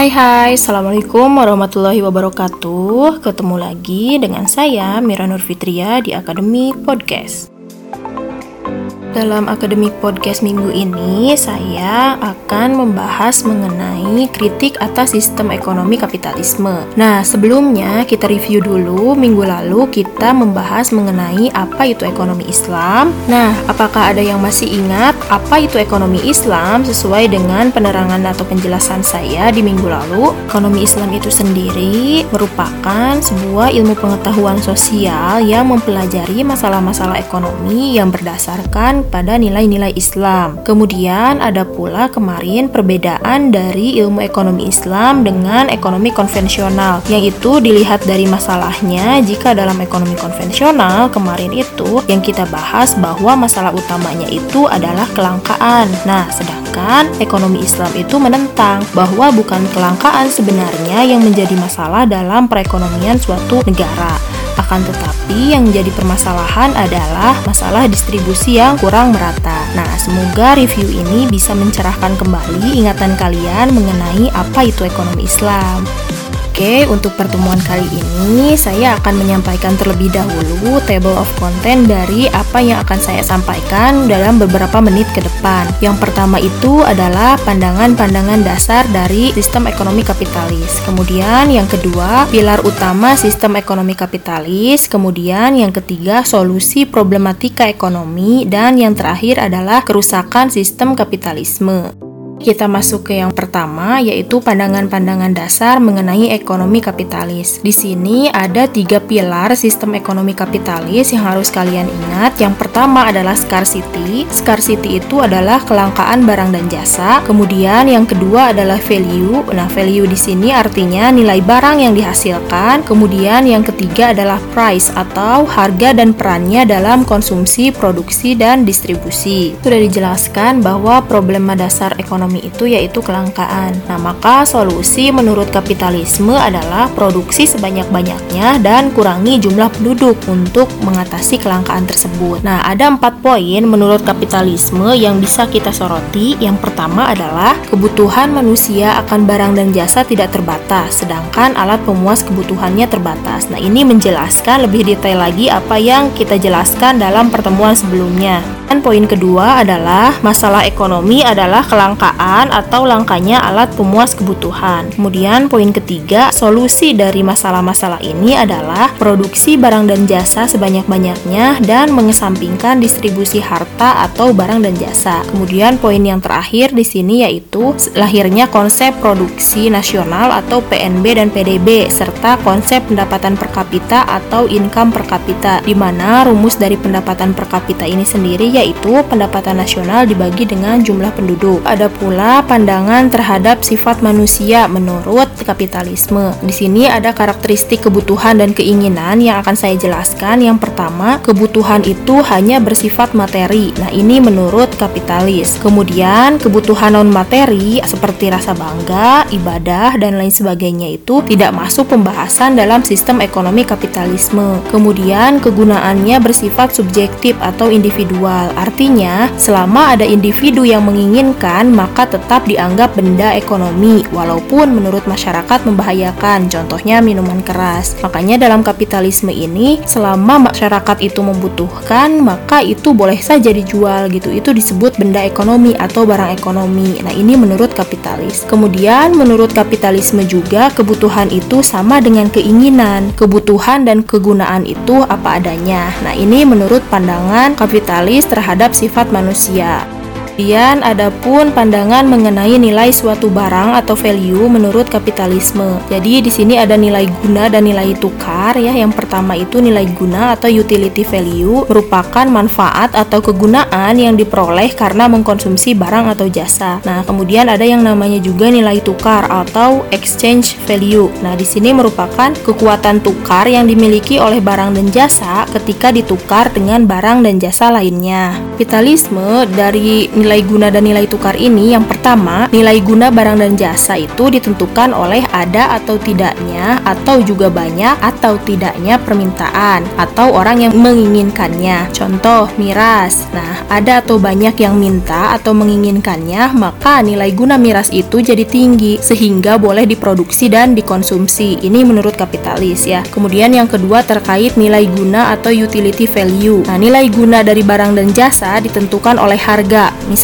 Hai hai, Assalamualaikum warahmatullahi wabarakatuh. Ketemu lagi dengan saya Mira Nur Fitria di Akademi Podcast dalam akademik podcast minggu ini, saya akan membahas mengenai kritik atas sistem ekonomi kapitalisme. Nah, sebelumnya kita review dulu. Minggu lalu kita membahas mengenai apa itu ekonomi Islam. Nah, apakah ada yang masih ingat apa itu ekonomi Islam sesuai dengan penerangan atau penjelasan saya di minggu lalu? Ekonomi Islam itu sendiri merupakan sebuah ilmu pengetahuan sosial yang mempelajari masalah-masalah ekonomi yang berdasarkan pada nilai-nilai Islam. Kemudian ada pula kemarin perbedaan dari ilmu ekonomi Islam dengan ekonomi konvensional, yaitu dilihat dari masalahnya jika dalam ekonomi konvensional kemarin itu yang kita bahas bahwa masalah utamanya itu adalah kelangkaan. Nah, sedangkan ekonomi Islam itu menentang bahwa bukan kelangkaan sebenarnya yang menjadi masalah dalam perekonomian suatu negara akan tetapi yang menjadi permasalahan adalah masalah distribusi yang kurang merata. Nah, semoga review ini bisa mencerahkan kembali ingatan kalian mengenai apa itu ekonomi Islam. Oke, untuk pertemuan kali ini saya akan menyampaikan terlebih dahulu table of content dari apa yang akan saya sampaikan dalam beberapa menit ke depan. Yang pertama itu adalah pandangan-pandangan dasar dari sistem ekonomi kapitalis. Kemudian yang kedua, pilar utama sistem ekonomi kapitalis. Kemudian yang ketiga, solusi problematika ekonomi dan yang terakhir adalah kerusakan sistem kapitalisme. Kita masuk ke yang pertama, yaitu pandangan-pandangan dasar mengenai ekonomi kapitalis. Di sini ada tiga pilar sistem ekonomi kapitalis yang harus kalian ingat. Yang pertama adalah scarcity. Scarcity itu adalah kelangkaan barang dan jasa. Kemudian yang kedua adalah value. Nah, value di sini artinya nilai barang yang dihasilkan. Kemudian yang ketiga adalah price atau harga dan perannya dalam konsumsi, produksi, dan distribusi. Sudah dijelaskan bahwa problema dasar ekonomi ekonomi itu yaitu kelangkaan. Nah, maka solusi menurut kapitalisme adalah produksi sebanyak-banyaknya dan kurangi jumlah penduduk untuk mengatasi kelangkaan tersebut. Nah, ada empat poin menurut kapitalisme yang bisa kita soroti. Yang pertama adalah kebutuhan manusia akan barang dan jasa tidak terbatas, sedangkan alat pemuas kebutuhannya terbatas. Nah, ini menjelaskan lebih detail lagi apa yang kita jelaskan dalam pertemuan sebelumnya. Dan poin kedua adalah masalah ekonomi adalah kelangkaan atau langkanya alat pemuas kebutuhan. Kemudian poin ketiga, solusi dari masalah-masalah ini adalah produksi barang dan jasa sebanyak-banyaknya dan mengesampingkan distribusi harta atau barang dan jasa. Kemudian poin yang terakhir di sini yaitu lahirnya konsep produksi nasional atau PNB dan PDB serta konsep pendapatan per kapita atau income per kapita di mana rumus dari pendapatan per kapita ini sendiri yaitu pendapatan nasional dibagi dengan jumlah penduduk. Ada pula pandangan terhadap sifat manusia menurut kapitalisme. Di sini ada karakteristik kebutuhan dan keinginan yang akan saya jelaskan. Yang pertama, kebutuhan itu hanya bersifat materi. Nah, ini menurut kapitalis. Kemudian, kebutuhan non materi seperti rasa bangga, ibadah, dan lain sebagainya itu tidak masuk pembahasan dalam sistem ekonomi kapitalisme. Kemudian, kegunaannya bersifat subjektif atau individual. Artinya, selama ada individu yang menginginkan, maka tetap dianggap benda ekonomi, walaupun menurut masyarakat membahayakan, contohnya minuman keras. Makanya dalam kapitalisme ini, selama masyarakat itu membutuhkan, maka itu boleh saja dijual gitu. Itu disebut benda ekonomi atau barang ekonomi. Nah, ini menurut kapitalis. Kemudian, menurut kapitalisme juga, kebutuhan itu sama dengan keinginan. Kebutuhan dan kegunaan itu apa adanya. Nah, ini menurut pandangan kapitalis terhadap sifat manusia. Kemudian ada pun pandangan mengenai nilai suatu barang atau value menurut kapitalisme. Jadi di sini ada nilai guna dan nilai tukar ya. Yang pertama itu nilai guna atau utility value merupakan manfaat atau kegunaan yang diperoleh karena mengkonsumsi barang atau jasa. Nah, kemudian ada yang namanya juga nilai tukar atau exchange value. Nah, di sini merupakan kekuatan tukar yang dimiliki oleh barang dan jasa ketika ditukar dengan barang dan jasa lainnya. Kapitalisme dari nilai nilai guna dan nilai tukar ini yang pertama, nilai guna barang dan jasa itu ditentukan oleh ada atau tidaknya atau juga banyak atau tidaknya permintaan atau orang yang menginginkannya. Contoh, miras. Nah, ada atau banyak yang minta atau menginginkannya, maka nilai guna miras itu jadi tinggi sehingga boleh diproduksi dan dikonsumsi. Ini menurut kapitalis ya. Kemudian yang kedua terkait nilai guna atau utility value. Nah, nilai guna dari barang dan jasa ditentukan oleh harga. Misalnya,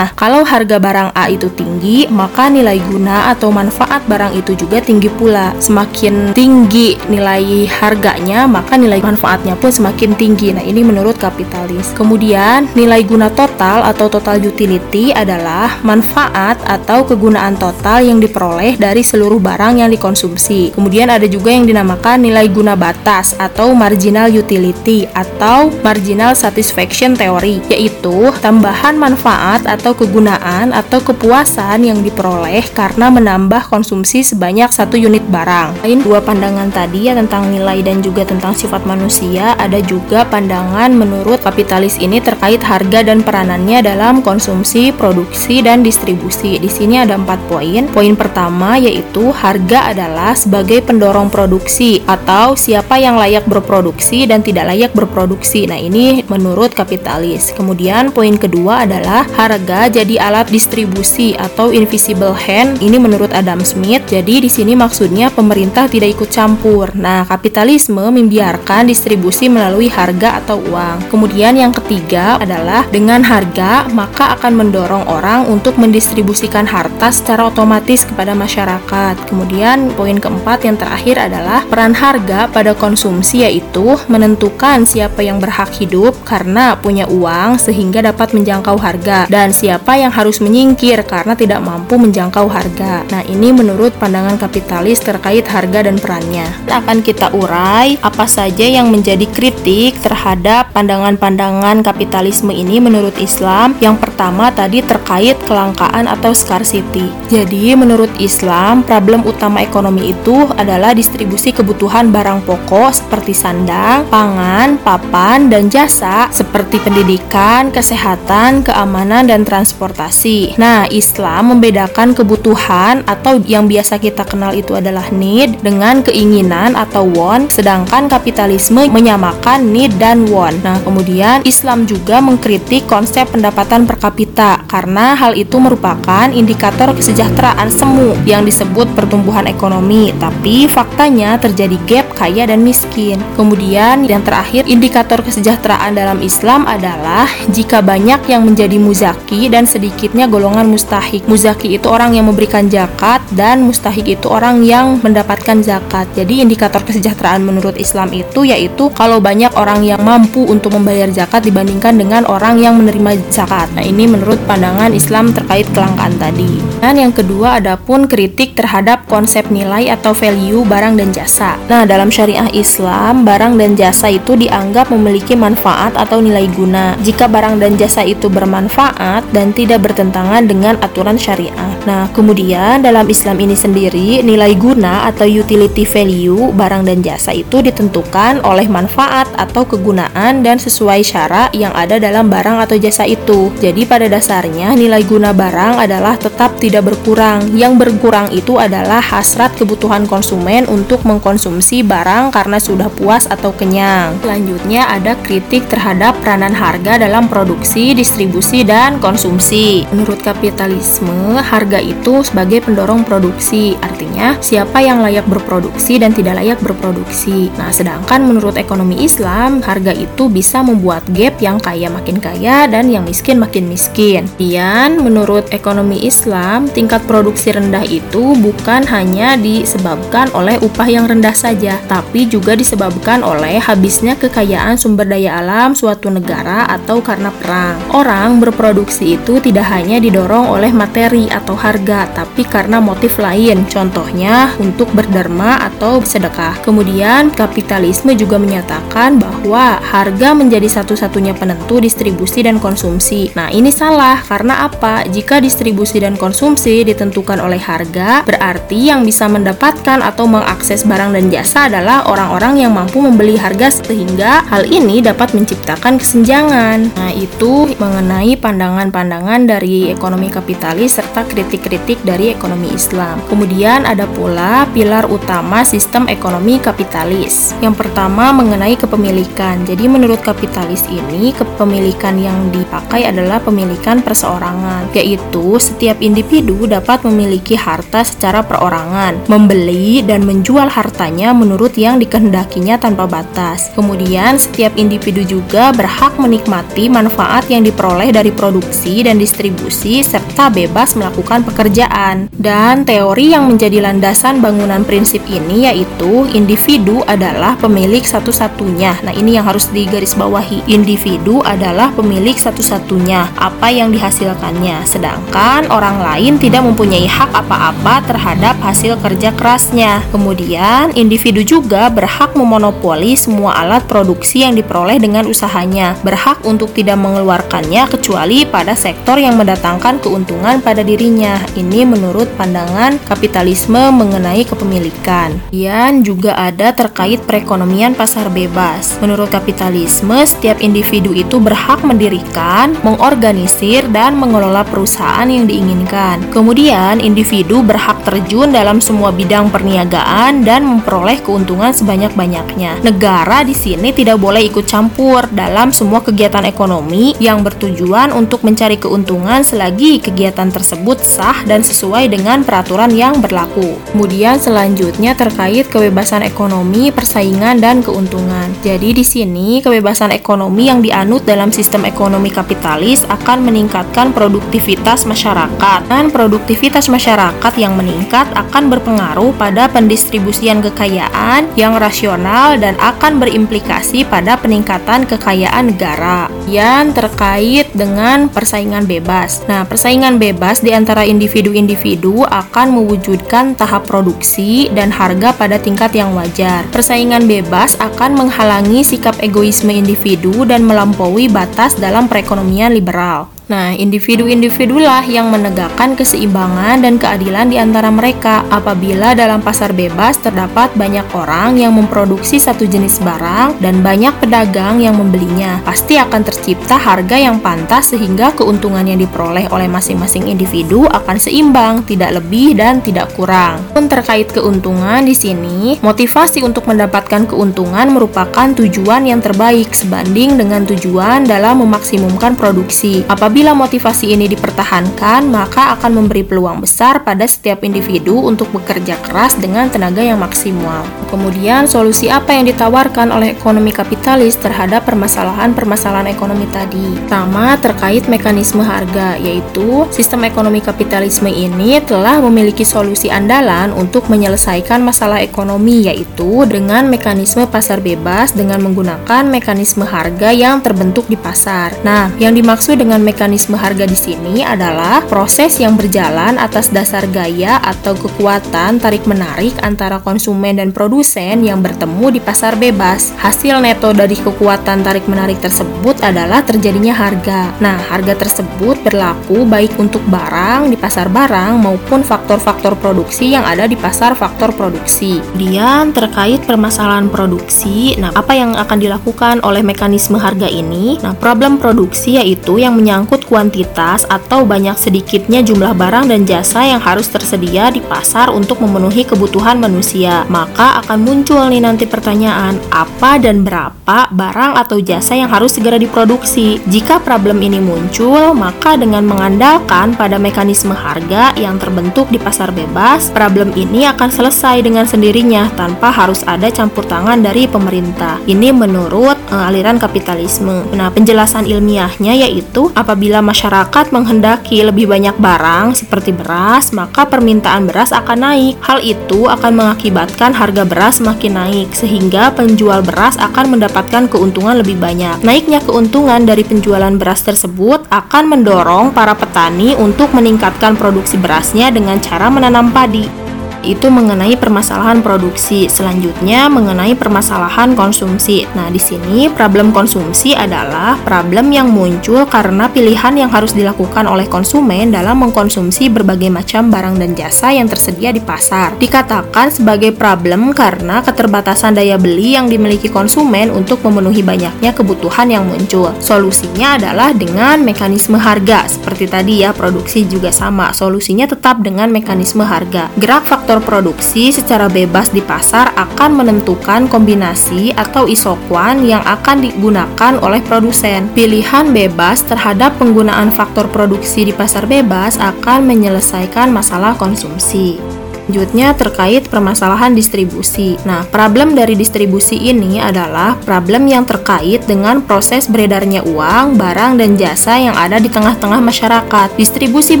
kalau harga barang A itu tinggi, maka nilai guna atau manfaat barang itu juga tinggi pula. Semakin tinggi nilai harganya, maka nilai manfaatnya pun semakin tinggi. Nah, ini menurut kapitalis. Kemudian, nilai guna total atau total utility adalah manfaat atau kegunaan total yang diperoleh dari seluruh barang yang dikonsumsi. Kemudian ada juga yang dinamakan nilai guna batas atau marginal utility atau marginal satisfaction theory, yaitu tambahan manfaat atau kegunaan atau kepuasan yang diperoleh karena menambah konsumsi sebanyak satu unit barang. Lain dua pandangan tadi ya tentang nilai dan juga tentang sifat manusia, ada juga pandangan menurut kapitalis ini terkait harga dan peranannya dalam konsumsi, produksi, dan distribusi. Di sini ada empat poin. Poin pertama yaitu harga adalah sebagai pendorong produksi atau siapa yang layak berproduksi dan tidak layak berproduksi. Nah, ini menurut kapitalis. Kemudian poin kedua adalah harga jadi alat distribusi atau invisible hand. Ini menurut Adam Smith. Jadi di sini maksudnya pemerintah tidak ikut campur. Nah, kapitalisme membiarkan distribusi melalui harga atau uang. Kemudian yang ketiga adalah dengan harga maka akan mendorong orang untuk mendistribusikan harta secara otomatis kepada masyarakat. Kemudian poin keempat yang terakhir adalah peran harga pada konsumsi yaitu menentukan siapa yang berhak hidup karena punya uang sehingga dapat menjangkau harga dan siapa yang harus menyingkir karena tidak mampu menjangkau harga. Nah, ini menurut pandangan kapitalis terkait harga dan perannya. Akan kita urai apa saja yang menjadi kritik terhadap pandangan-pandangan kapitalisme ini menurut Islam. Yang pertama tadi terkait kelangkaan atau scarcity. Jadi, menurut Islam, problem utama ekonomi itu adalah distribusi kebutuhan barang pokok seperti sandang, pangan, papan, dan jasa seperti pendidikan, kesehatan, keamanan, dan transportasi. Nah, Islam membedakan kebutuhan atau yang biasa kita kenal itu adalah need dengan keinginan atau want, sedangkan kapitalisme menyamakan need dan want. Nah, kemudian Islam juga mengkritik konsep pendapatan per kapita karena hal itu merupakan indikator kesejahteraan semu yang disebut pertumbuhan ekonomi, tapi faktanya terjadi gap kaya dan miskin. Kemudian yang terakhir, indikator kesejahteraan dalam Islam adalah jika banyak yang menjadi muzaki dan sedikitnya golongan mustahik. Muzaki itu orang yang memberikan zakat dan mustahik itu orang yang mendapatkan zakat. Jadi indikator kesejahteraan menurut Islam itu yaitu kalau banyak orang yang mampu untuk membayar zakat dibandingkan dengan orang yang menerima zakat. Nah, ini menurut pandangan Islam terkait kelangkaan tadi. Dan yang kedua adapun kritik terhadap konsep nilai atau value barang dan jasa. Nah, dalam syariah Islam, barang dan jasa itu dianggap memiliki manfaat atau nilai guna. Jika barang dan jasa itu bermanfaat dan tidak bertentangan dengan aturan syariah. Nah, kemudian dalam Islam ini sendiri, nilai guna atau utility value barang dan jasa itu ditentukan oleh manfaat atau kegunaan dan sesuai syarat yang ada dalam barang atau jasa itu. Jadi pada dasarnya nilai guna barang adalah tetap tidak berkurang. Yang berkurang itu adalah hasrat kebutuhan konsumen untuk mengkonsumsi barang karena sudah puas atau kenyang. Selanjutnya ada kritik terhadap peranan harga dalam produksi, distribusi, dan konsumsi. Menurut kapitalisme, harga itu sebagai pendorong produksi, artinya siapa yang layak berproduksi dan tidak layak berproduksi. Nah, sedangkan menurut ekonomi Islam, harga itu bisa membuat gap yang kaya makin kaya dan yang miskin makin miskin. Dan menurut ekonomi Islam, tingkat produksi rendah itu bukan hanya disebabkan oleh upah yang rendah saja, tapi juga disebabkan oleh habisnya kekayaan sumber daya alam suatu negara atau karena perang. Orang berproduksi itu tidak hanya didorong oleh materi atau harga, tapi karena motif lain, contohnya untuk berderma atau sedekah. Kemudian, kapitalisme juga menyatakan bahwa harga menjadi satu-satunya penentu distribusi dan konsumsi. Nah, ini salah karena apa? Jika distribusi dan konsumsi ditentukan oleh harga, berarti yang bisa mendapatkan atau mengakses barang dan jasa adalah orang-orang yang mampu membeli harga sehingga hal ini dapat menciptakan kesenjangan. Nah, itu mengenai pandangan-pandangan dari ekonomi kapitalis serta kritik-kritik dari ekonomi Islam. Kemudian ada pula pilar utama sistem ekonomi kapitalis. Yang pertama mengenai kepemilikan. Jadi menurut kapitalis ini kepemilikan yang dipakai adalah pemilikan perseorangan, yaitu setiap individu dapat memiliki harta secara perorangan, membeli dan menjual hartanya menurut yang dikehendakinya tanpa batas. Kemudian setiap individu juga berhak menikmati manfaat yang diperoleh dari produksi dan distribusi serta bebas melakukan pekerjaan. Dan teori yang menjadi landasan bangunan prinsip ini yaitu individu adalah pemilik satu-satunya. Nah, ini yang harus digarisbawahi. Individu adalah pemilik satu-satunya apa yang dihasilkannya, sedangkan orang lain tidak mempunyai hak apa-apa terhadap hasil kerja kerasnya. Kemudian, individu juga berhak memonopoli semua alat produksi yang diperoleh dengan usahanya, berhak untuk tidak mengeluarkannya kecuali pada sektor yang mendatangkan keuntungan pada dirinya. Ini menurut pandangan kapitalisme mengenai kepemilikan. Dan juga ada terkait perekonomian pasar bebas. Menurut kapitalisme, setiap individu itu berhak mendirikan, mengorganisir, dan mengelola perusahaan yang diinginkan. Kemudian, individu berhak terjun dalam semua bidang perniagaan dan memperoleh keuntungan sebanyak-banyaknya. Negara di sini tidak boleh ikut campur dalam semua kegiatan ekonomi yang bertujuan untuk mencari keuntungan selagi kegiatan tersebut sah dan sesuai dengan peraturan yang berlaku. Kemudian selanjutnya terkait kebebasan ekonomi, persaingan dan keuntungan. Jadi di sini kebebasan ekonomi yang dianut dalam sistem ekonomi kapitalis akan meningkatkan produktivitas masyarakat. Dan produktivitas masyarakat yang meningkat akan berpengaruh pada pendistribusian kekayaan yang rasional dan akan berimplikasi pada peningkatan kekayaan negara. Yang terkait dengan persaingan bebas. Nah, persaingan bebas di antara individu-individu akan mewujudkan tahap produksi dan harga pada tingkat yang wajar. Persaingan bebas akan menghalangi sikap egoisme individu dan melampaui batas dalam perekonomian liberal. Nah, individu-individulah yang menegakkan keseimbangan dan keadilan di antara mereka. Apabila dalam pasar bebas terdapat banyak orang yang memproduksi satu jenis barang dan banyak pedagang yang membelinya, pasti akan tercipta harga yang pantas sehingga keuntungan yang diperoleh oleh masing-masing individu akan seimbang, tidak lebih dan tidak kurang. Pun terkait keuntungan di sini, motivasi untuk mendapatkan keuntungan merupakan tujuan yang terbaik sebanding dengan tujuan dalam memaksimumkan produksi. Apabila Apabila motivasi ini dipertahankan, maka akan memberi peluang besar pada setiap individu untuk bekerja keras dengan tenaga yang maksimal. Kemudian, solusi apa yang ditawarkan oleh ekonomi kapitalis terhadap permasalahan-permasalahan ekonomi tadi? Pertama, terkait mekanisme harga, yaitu sistem ekonomi kapitalisme ini telah memiliki solusi andalan untuk menyelesaikan masalah ekonomi, yaitu dengan mekanisme pasar bebas dengan menggunakan mekanisme harga yang terbentuk di pasar. Nah, yang dimaksud dengan mekanisme mekanisme harga di sini adalah proses yang berjalan atas dasar gaya atau kekuatan tarik-menarik antara konsumen dan produsen yang bertemu di pasar bebas. Hasil neto dari kekuatan tarik-menarik tersebut adalah terjadinya harga. Nah, harga tersebut berlaku baik untuk barang di pasar barang maupun faktor-faktor produksi yang ada di pasar faktor produksi. Kemudian terkait permasalahan produksi, nah apa yang akan dilakukan oleh mekanisme harga ini? Nah, problem produksi yaitu yang menyangkut menyangkut kuantitas atau banyak sedikitnya jumlah barang dan jasa yang harus tersedia di pasar untuk memenuhi kebutuhan manusia. Maka akan muncul nih nanti pertanyaan, apa dan berapa barang atau jasa yang harus segera diproduksi? Jika problem ini muncul, maka dengan mengandalkan pada mekanisme harga yang terbentuk di pasar bebas, problem ini akan selesai dengan sendirinya tanpa harus ada campur tangan dari pemerintah. Ini menurut uh, aliran kapitalisme. Nah, penjelasan ilmiahnya yaitu apabila Apabila masyarakat menghendaki lebih banyak barang seperti beras, maka permintaan beras akan naik. Hal itu akan mengakibatkan harga beras semakin naik, sehingga penjual beras akan mendapatkan keuntungan lebih banyak. Naiknya keuntungan dari penjualan beras tersebut akan mendorong para petani untuk meningkatkan produksi berasnya dengan cara menanam padi. Itu mengenai permasalahan produksi. Selanjutnya mengenai permasalahan konsumsi. Nah, di sini problem konsumsi adalah problem yang muncul karena pilihan yang harus dilakukan oleh konsumen dalam mengkonsumsi berbagai macam barang dan jasa yang tersedia di pasar. Dikatakan sebagai problem karena keterbatasan daya beli yang dimiliki konsumen untuk memenuhi banyaknya kebutuhan yang muncul. Solusinya adalah dengan mekanisme harga. Seperti tadi ya, produksi juga sama. Solusinya tetap dengan mekanisme harga. Gerak faktor produksi secara bebas di pasar akan menentukan kombinasi atau isokuan yang akan digunakan oleh produsen. Pilihan bebas terhadap penggunaan faktor produksi di pasar bebas akan menyelesaikan masalah konsumsi. Selanjutnya terkait permasalahan distribusi. Nah, problem dari distribusi ini adalah problem yang terkait dengan proses beredarnya uang, barang, dan jasa yang ada di tengah-tengah masyarakat. Distribusi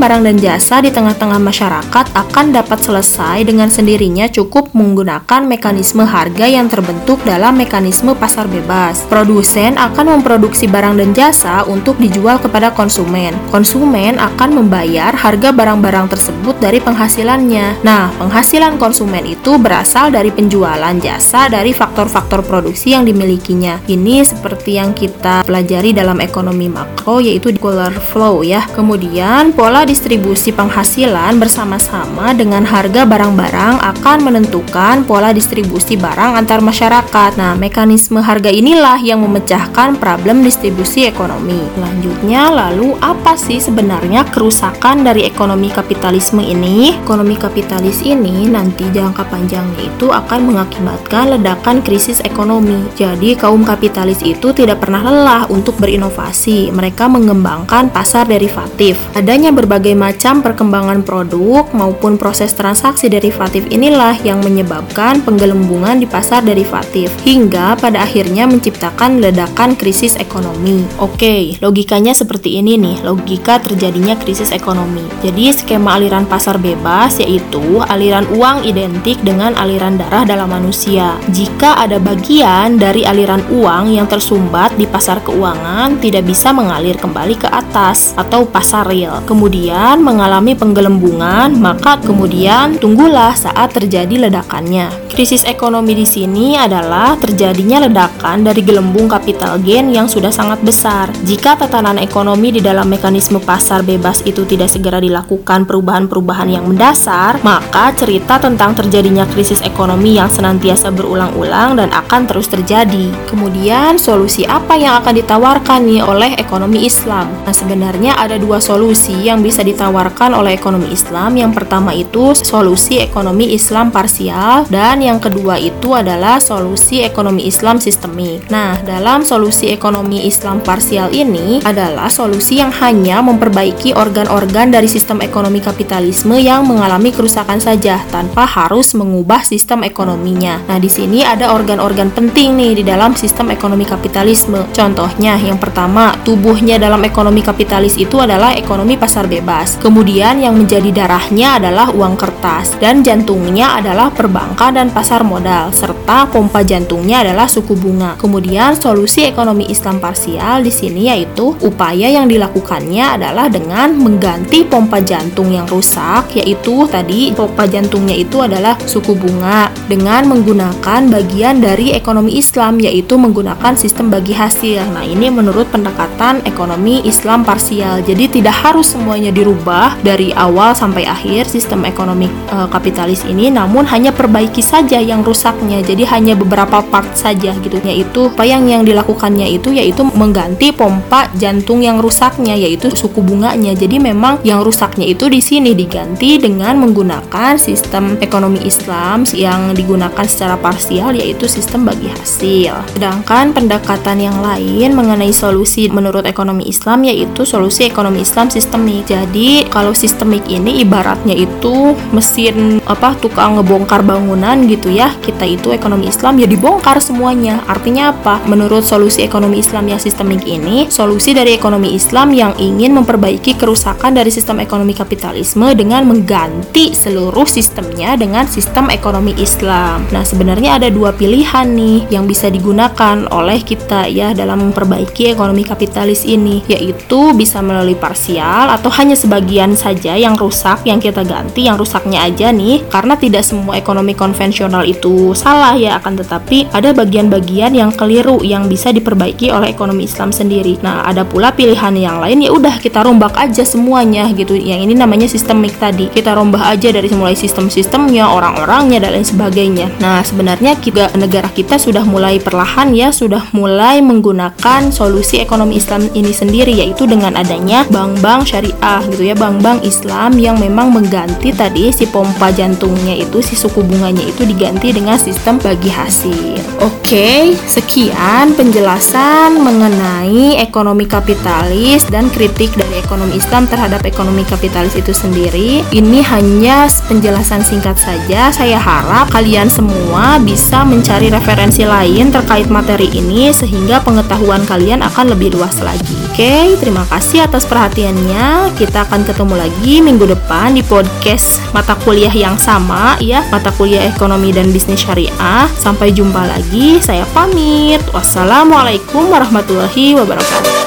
barang dan jasa di tengah-tengah masyarakat akan dapat selesai dengan sendirinya cukup menggunakan mekanisme harga yang terbentuk dalam mekanisme pasar bebas. Produsen akan memproduksi barang dan jasa untuk dijual kepada konsumen. Konsumen akan membayar harga barang-barang tersebut dari penghasilannya. Nah, penghasilan konsumen itu berasal dari penjualan jasa dari faktor-faktor produksi yang dimilikinya. Ini seperti yang kita pelajari dalam ekonomi makro yaitu dollar flow ya. Kemudian pola distribusi penghasilan bersama-sama dengan harga barang-barang akan menentukan pola distribusi barang antar masyarakat. Nah, mekanisme harga inilah yang memecahkan problem distribusi ekonomi. Selanjutnya, lalu apa sih sebenarnya kerusakan dari ekonomi kapitalisme ini? Ekonomi kapitalis ini nanti jangka panjangnya itu akan mengakibatkan ledakan krisis ekonomi. Jadi kaum kapitalis itu tidak pernah lelah untuk berinovasi. Mereka mengembangkan pasar derivatif. Adanya berbagai macam perkembangan produk maupun proses transaksi derivatif inilah yang menyebabkan penggelembungan di pasar derivatif hingga pada akhirnya menciptakan ledakan krisis ekonomi. Oke, logikanya seperti ini nih, logika terjadinya krisis ekonomi. Jadi skema aliran pasar bebas yaitu aliran uang identik dengan aliran darah dalam manusia. Jika ada bagian dari aliran uang yang tersumbat di pasar keuangan tidak bisa mengalir kembali ke atas atau pasar real, kemudian mengalami penggelembungan, maka kemudian tunggulah saat terjadi ledakannya. Krisis ekonomi di sini adalah terjadinya ledakan dari gelembung kapital gain yang sudah sangat besar. Jika tatanan ekonomi di dalam mekanisme pasar bebas itu tidak segera dilakukan perubahan-perubahan yang mendasar, maka cerita tentang terjadinya krisis ekonomi yang senantiasa berulang-ulang dan akan terus terjadi. Kemudian, solusi apa yang akan ditawarkan nih oleh ekonomi Islam? Nah, sebenarnya ada dua solusi yang bisa ditawarkan oleh ekonomi Islam. Yang pertama itu solusi ekonomi Islam parsial dan yang kedua itu adalah solusi ekonomi Islam sistemik. Nah, dalam solusi ekonomi Islam parsial ini adalah solusi yang hanya memperbaiki organ-organ dari sistem ekonomi kapitalisme yang mengalami kerusakan saja tanpa harus mengubah sistem ekonominya. Nah, di sini ada organ-organ penting nih di dalam sistem ekonomi kapitalisme. Contohnya, yang pertama, tubuhnya dalam ekonomi kapitalis itu adalah ekonomi pasar bebas. Kemudian yang menjadi darahnya adalah uang kertas dan jantungnya adalah perbankan dan pasar modal, serta pompa jantungnya adalah suku bunga. Kemudian solusi ekonomi Islam parsial di sini yaitu upaya yang dilakukannya adalah dengan mengganti pompa jantung yang rusak, yaitu tadi pompa jantungnya itu adalah suku bunga dengan menggunakan bagian dari ekonomi Islam yaitu menggunakan sistem bagi hasil. Nah, ini menurut pendekatan ekonomi Islam parsial. Jadi tidak harus semuanya dirubah dari awal sampai akhir sistem ekonomi e, kapitalis ini, namun hanya perbaiki saja yang rusaknya jadi hanya beberapa part saja gitu yaitu apa yang yang dilakukannya itu yaitu mengganti pompa jantung yang rusaknya yaitu suku bunganya jadi memang yang rusaknya itu di sini diganti dengan menggunakan sistem ekonomi Islam yang digunakan secara parsial yaitu sistem bagi hasil sedangkan pendekatan yang lain mengenai solusi menurut ekonomi Islam yaitu solusi ekonomi Islam sistemik jadi kalau sistemik ini ibaratnya itu mesin apa tukang ngebongkar bangunan gitu ya kita itu ekonomi Islam ya dibongkar semuanya. Artinya apa? Menurut solusi ekonomi Islam yang sistemik ini, solusi dari ekonomi Islam yang ingin memperbaiki kerusakan dari sistem ekonomi kapitalisme dengan mengganti seluruh sistemnya dengan sistem ekonomi Islam. Nah, sebenarnya ada dua pilihan nih yang bisa digunakan oleh kita ya dalam memperbaiki ekonomi kapitalis ini, yaitu bisa melalui parsial atau hanya sebagian saja yang rusak yang kita ganti yang rusaknya aja nih karena tidak semua ekonomi konvensional itu salah ya akan tetapi ada bagian-bagian yang keliru yang bisa diperbaiki oleh ekonomi Islam sendiri. Nah, ada pula pilihan yang lain ya udah kita rombak aja semuanya gitu. Yang ini namanya sistemik tadi. Kita rombak aja dari mulai sistem-sistemnya, orang-orangnya dan lain sebagainya. Nah, sebenarnya kita negara kita sudah mulai perlahan ya sudah mulai menggunakan solusi ekonomi Islam ini sendiri yaitu dengan adanya bank-bank syariah gitu ya, bank-bank Islam yang memang mengganti tadi si pompa jantungnya itu si suku bunganya itu diganti dengan sistem bagi hasil. Oke, sekian penjelasan mengenai ekonomi kapitalis dan kritik dari ekonomi Islam terhadap ekonomi kapitalis itu sendiri. Ini hanya penjelasan singkat saja. Saya harap kalian semua bisa mencari referensi lain terkait materi ini sehingga pengetahuan kalian akan lebih luas lagi. Oke, terima kasih atas perhatiannya. Kita akan ketemu lagi minggu depan di podcast mata kuliah yang sama ya, mata kuliah ekonomi dan bisnis syariah. Sampai jumpa lagi. Saya pamit. Wassalamualaikum warahmatullahi wabarakatuh.